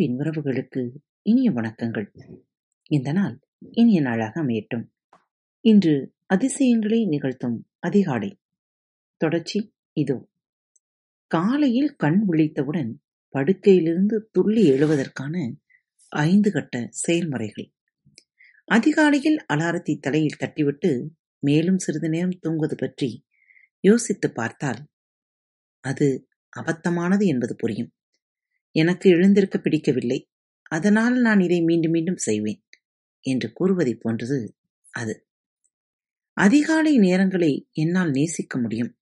அன்பின் உறவுகளுக்கு இனிய வணக்கங்கள். இந்த நாள் இனிய நாளாக அமையட்டும். இன்று அதிசயங்களை நிகழ்த்தும் அதிகாலை. தொடர்ச்சி இதோ. காலையில் கண் விழித்தவுடன் படுக்கையிலிருந்து துள்ளி எழுவதற்கான ஐந்து கட்ட செயல்முறைகள். அதிகாலையில் அலாரத்தை தலையில் தட்டிவிட்டு மேலும் சிறிது நேரம் தூங்குவது பற்றி யோசித்துப் பார்த்தால் அது அபத்தமானது என்பது புரியும். எனக்கு எழுந்திருக்க பிடிக்கவில்லை. அதனால் நான் இதை மீண்டும் மீண்டும் செய்வேன் என்று கூறுவதைப் போன்றது அது. அதிகாலை நேரங்களை என்னால் நேசிக்க முடியும்.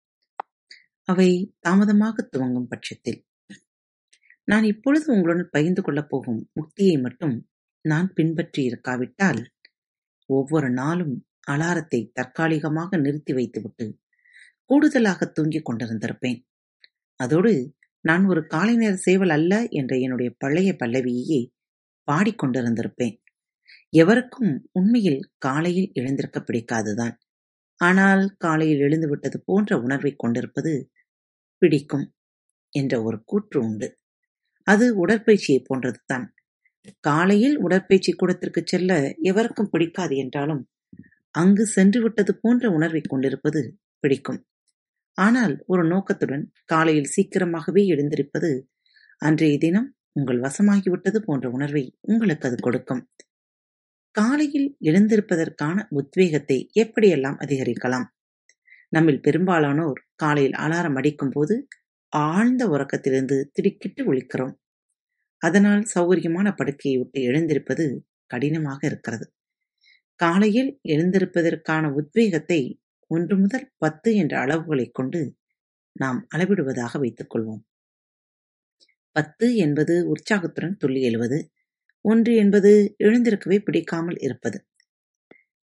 அவை தாமதமாக துவங்கும் பட்சத்தில். நான் இப்பொழுது உங்களுடன் பகிர்ந்து கொள்ளப் போகும் உக்தியை மட்டும் நான் பின்பற்றி இருக்காவிட்டால் ஒவ்வொரு நாளும் அலாரத்தை தற்காலிகமாக நிறுத்தி வைத்துவிட்டு கூடுதலாகத் தூங்கிக் கொண்டிருந்திருப்பேன். அதோடு நான் ஒரு காலை நேர சேவல் அல்ல என்ற என்னுடைய பழைய பல்லவியையே பாடிக்கொண்டிருந்திருப்பேன் எவருக்கும் உண்மையில் காலையில் எழுந்திருக்கப் பிடிக்காதுதான். ஆனால் காலையில் எழுந்துவிட்டது போன்ற உணர்வைக் கொண்டிருப்பது பிடிக்கும் என்ற ஒரு கூற்று உண்டு. அது உடற்பயிற்சியைப் போன்றதுதான். காலையில் உடற்பயிற்சி கூடத்திற்குச் செல்ல எவருக்கும் பிடிக்காது என்றாலும், அங்கு சென்று விட்டது போன்ற உணர்வைக் கொண்டிருப்பது பிடிக்கும். ஆனால் ஒரு நோக்கத்துடன் காலையில் சீக்கிரமாகவே எழுந்திருப்பது அன்றைய தினம் உங்கள் வசமாகிவிட்டது போன்ற உணர்வை உங்களுக்கு அது கொடுக்கும். காலையில் எழுந்திருப்பதற்கான உத்வேகத்தை எப்படியெல்லாம் அதிகரிக்கலாம்? நம்மில் பெரும்பாலானோர் காலையில் அலாரம் அடிக்கும்போது ஆழ்ந்த உறக்கத்திலிருந்து திடுக்கிட்டு ஒழிக்கிறோம் அதனால் சௌகரியமான படுக்கையை விட்டு எழுந்திருப்பது கடினமாக இருக்கிறது. காலையில் எழுந்திருப்பதற்கான உத்வேகத்தை ஒன்று முதல் பத்து என்ற அளவுகளைக் கொண்டு நாம் அளவிடுவதாக வைத்துக் கொள்வோம். பத்து என்பது உற்சாகத்துடன் துள்ளி எழுவது. ஒன்று என்பது எழுந்திருக்கவே பிடிக்காமல் இருப்பது.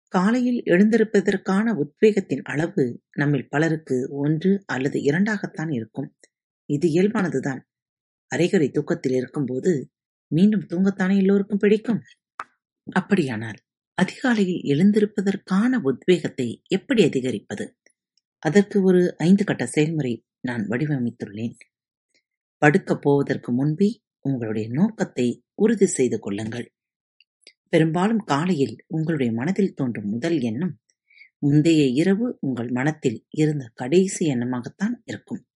காலையில் எழுந்திருப்பதற்கான உத்வேகத்தின் அளவு நம்மில் பலருக்கு ஒன்று அல்லது இரண்டாகத்தான் இருக்கும். இது இயல்பானதுதான். அரைகரை தூக்கத்தில் இருக்கும்போது மீண்டும் தூங்கத்தானே எல்லோருக்கும் பிடிக்கும். அப்படியானால் அதிகாலையில் எழுந்திருப்பதற்கான உத்வேகத்தை எப்படி அதிகரிப்பது? அதற்கு ஒரு ஐந்து கட்ட செயல்முறை நான் வடிவமைத்துள்ளேன். படுக்கப் போவதற்கு முன்பே உங்களுடைய நோக்கத்தை உறுதி செய்து கொள்ளுங்கள். பெரும்பாலும் காலையில் உங்களுடைய மனதில் தோன்றும் முதல் எண்ணம், முந்தைய இரவு உங்கள் மனத்தில் இருந்த கடைசி எண்ணமாகத்தான் இருக்கும்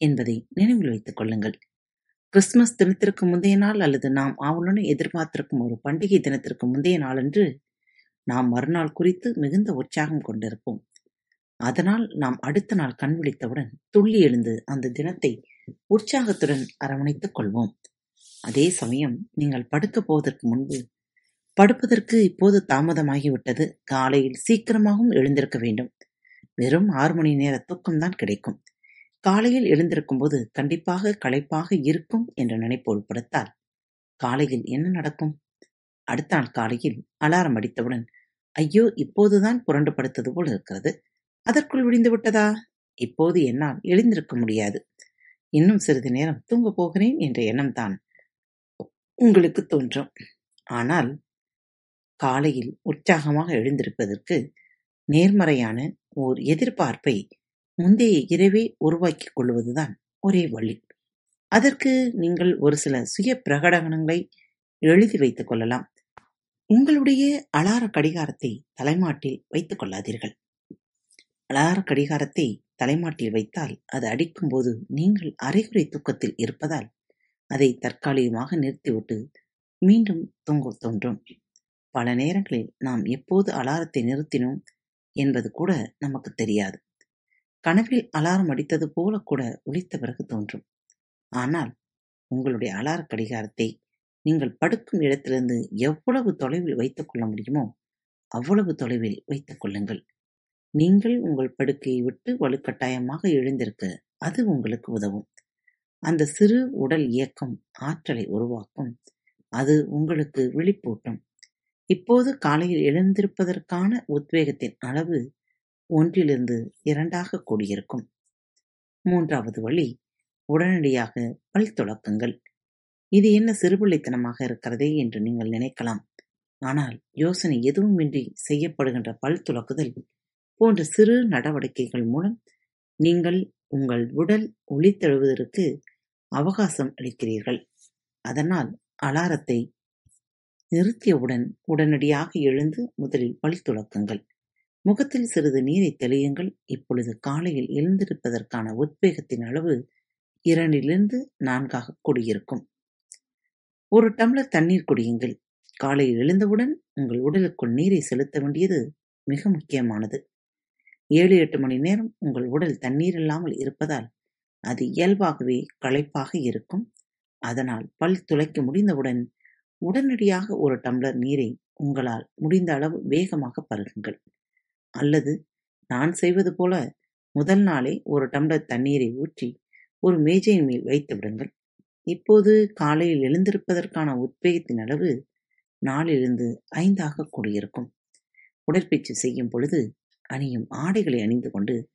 என்பதை நினைவில் வைத்துக் கொள்ளுங்கள். கிறிஸ்துமஸ் தினத்திற்கு முந்தைய நாள் அல்லது நாம் ஆவலுடன் எதிர்பார்த்திருக்கும் ஒரு பண்டிகை தினத்திற்கு முந்தைய நாளன்று நாம் மறுநாள் குறித்து மிகுந்த உற்சாகம் கொண்டிருப்போம். அதனால் நாம் அடுத்த நாள் கண் விழித்தவுடன் துள்ளி எழுந்து அந்த தினத்தை உற்சாகத்துடன் அரவணைத்துக் கொள்வோம். அதே சமயம் நீங்கள் படுக்கப் போவதற்கு முன்பு, படுப்பதற்கு இப்போது தாமதமாகிவிட்டது, காலையில் சீக்கிரமாகவும் எழுந்திருக்க வேண்டும். வெறும் ஆறு மணி நேர தூக்கம்தான் கிடைக்கும். காலையில் எழுந்திருக்கும்போது கண்டிப்பாக களைப்பாக இருக்கும் என்ற நினைப்பு உட்படுத்தால், காலையில் என்ன நடக்கும்? அடுத்த நாள் காலையில் அலாரம் அடித்தவுடன், ஐயோ இப்போதுதான் புரண்டு படுத்தது போல் இருக்கிறது. அதற்குள் விடிந்து விட்டதா? இப்போது என்னால் எழுந்திருக்க முடியாது. இன்னும் சிறிது நேரம் தூங்கப் போகிறேன் என்ற எண்ணம் தான் உங்களுக்குத் தோன்றும். ஆனால் காலையில் உற்சாகமாக எழுந்திருப்பதற்கு நேர்மறையான ஓர் எதிர்பார்ப்பை முந்தைய இரவே உருவாக்கிக் கொள்வதுதான் ஒரே வழி. அதற்கு நீங்கள் ஒரு சில சுய பிரகடனங்களை எழுதி வைத்துக் கொள்ளலாம். உங்களுடைய அலார கடிகாரத்தை தலைமாட்டில் வைத்துக் கொள்ளாதீர்கள். அலார கடிகாரத்தை தலைமாட்டில் வைத்தால் அது அடிக்கும்போது நீங்கள் அரைகுறை தூக்கத்தில் இருப்பதால் அதை தற்காலிகமாக நிறுத்திவிட்டு மீண்டும் தூங்க தோன்றும். பல நேரங்களில் நாம் எப்போது அலாரத்தை நிறுத்தினோம் என்பது கூட நமக்குத் தெரியாது. கனவில் அலாரம் அடித்தது போல கூட ஒழித்த பிறகு தோன்றும். ஆனால் உங்களுடைய அலார கடிகாரத்தை நீங்கள் படுக்கும் இடத்திலிருந்து எவ்வளவு தொலைவில் வைத்துக் கொள்ள முடியுமோ அவ்வளவு தொலைவில் வைத்துக் கொள்ளுங்கள். நீங்கள் உங்கள் படுக்கையை விட்டு வலுக்கட்டாயமாக எழுந்திருக்க அது உங்களுக்கு உதவும். அந்த சிறு உடல் இயக்கம் ஆற்றலை உருவாக்கும். அது உங்களுக்கு விழிப்பூட்டும். இப்போது காலையில் எழுந்திருப்பதற்கான உத்வேகத்தின் அளவு ஒன்றிலிருந்து இரண்டாகக் கூடியிருக்கும். மூன்றாவது வழி உடனடியாக பல் துலக்குங்கள். இது என்ன சிறுபிள்ளைத்தனமாக இருக்கிறதே என்று நீங்கள் நினைக்கலாம். ஆனால் யோசனை எதுவுமின்றி செய்யப்படுகின்ற பல் துலக்குதல் போன்ற சிறு நடவடிக்கைகள் மூலம் நீங்கள் உங்கள் உடல் ஒளித்தெழுவதற்கு அவகாசம் அளிக்கிறீர்கள். அதனால் அலாரத்தை நிறுத்தியவுடன் உடனடியாக எழுந்து முதலில் பல் துலக்குங்கள். முகத்தில் சிறிது நீரைத் தெளியுங்கள். இப்பொழுது காலையில் எழுந்திருப்பதற்கான உத்வேகத்தின் அளவு இரண்டிலிருந்து நான்காக கூடியிருக்கும். ஒரு டம்ளர் தண்ணீர் குடியுங்கள். காலையில் எழுந்தவுடன் உங்கள் உடலுக்குள் நீரை செலுத்த வேண்டியது மிக முக்கியமானது. ஏழு எட்டு மணி நேரம் உங்கள் உடல் தண்ணீர் இல்லாமல் இருப்பதால் அது இயல்பாகவே களைப்பாக இருக்கும். அதனால் பல் துளைக்க முடிந்தவுடன் உடனடியாக ஒரு டம்ளர் நீரை உங்களால் முடிந்த அளவு வேகமாக பருகுங்கள். அல்லது நான் செய்வது போல முதல் நாளே ஒரு டம்ளர் தண்ணீரை ஊற்றி ஒரு மேஜையின் மேல் வைத்து விடுங்கள். இப்போது காலையில் எழுந்திருப்பதற்கான உத்வேகத்தின் அளவு நாலிலிருந்து ஐந்தாகக் கூடியிருக்கும். உடற்பயிற்சி செய்யும் பொழுது அணியும் ஆடைகளை அணிந்து கொண்டு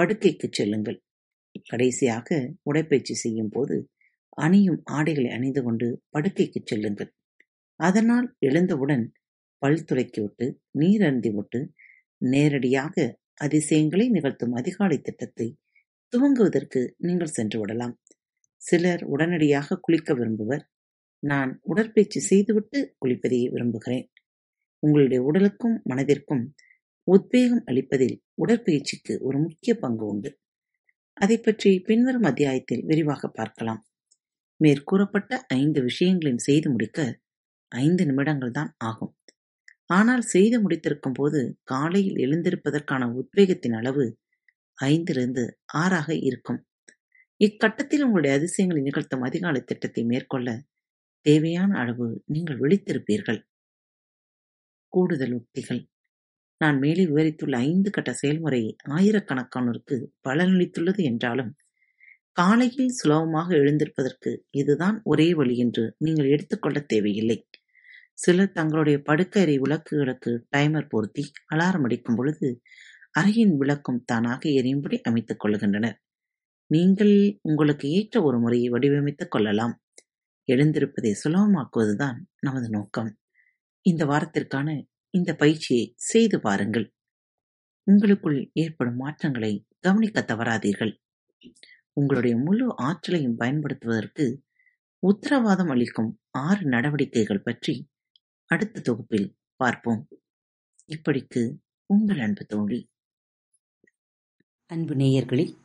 படுக்கைக்கு செல்லுங்கள். கடைசியாக உடற்பயிற்சி செய்யும் போது அணியும் ஆடைகளை அணிந்து கொண்டு படுக்கைக்கு செல்லுங்கள். அதனால் எழுந்தவுடன் பல் துளைக்கி விட்டு நீர் அருந்திவிட்டு நேரடியாக அதிசயங்களை நிகழ்த்தும் அதிகாலை திட்டத்தை துவங்குவதற்கு நீங்கள் சென்று விடலாம். சிலர் உடனடியாக குளிக்க விரும்புவர். நான் உடற்பயிற்சி செய்துவிட்டு குளிப்பதையே விரும்புகிறேன். உங்களுடைய உடலுக்கும் மனதிற்கும் உத்வேகம் அளிப்பதில் உடற்பயிற்சிக்கு ஒரு முக்கிய பங்கு உண்டு. அதை பற்றி பின்வரும் அத்தியாயத்தில் விரிவாக பார்க்கலாம். மேற்கூறப்பட்ட ஐந்து விஷயங்களையும் செய்து முடிக்க ஐந்து நிமிடங்கள் தான் ஆகும். ஆனால் செய்து முடித்திருக்கும் போது காலையில் எழுந்திருப்பதற்கான உத்வேகத்தின் அளவு ஐந்திலிருந்து ஆறாக இருக்கும். இக்கட்டத்தில் உங்களுடைய அதிசயங்களை நிகழ்த்தும் அதிகாலை திட்டத்தை மேற்கொள்ள தேவையான அளவு நீங்கள் விழித்திருப்பீர்கள். கூடுதல் உத்திகள் நான் மேலே விவரித்துள்ள ஐந்து கட்ட செயல்முறை ஆயிரக்கணக்கானோருக்கு பலனளித்துள்ளது என்றாலும் காலையில் சுலபமாக எழுந்திருப்பதற்கு இதுதான் ஒரே வழி என்று நீங்கள் எடுத்துக்கொள்ள தேவையில்லை. சிலர் தங்களுடைய படுக்கறை விளக்குகளுக்கு டைமர் பொருத்தி அலாரம் அடிக்கும் பொழுது அறையின் விளக்கும் தானாக எரியும்படி அமைத்துக் கொள்கின்றனர். நீங்கள் உங்களுக்கு ஏற்ற ஒரு முறையை வடிவமைத்துக் கொள்ளலாம். எழுந்திருப்பதை சுலபமாக்குவதுதான் நமது நோக்கம். இந்த வாரத்திற்கான இந்த பயிற்சியை செய்து பாருங்கள். உங்களுக்குள் ஏற்படும் மாற்றங்களை கவனிக்கத் தவறாதீர்கள். உங்களுடைய முழு ஆற்றலையும் பயன்படுத்துவதற்கு உத்தரவாதம் அளிக்கும் ஆறு நடவடிக்கைகள் பற்றி அடுத்த தொகுப்பில் பார்ப்போம். இப்படிக்கு உங்கள் அன்பு தோழி. அன்பு நேயர்களே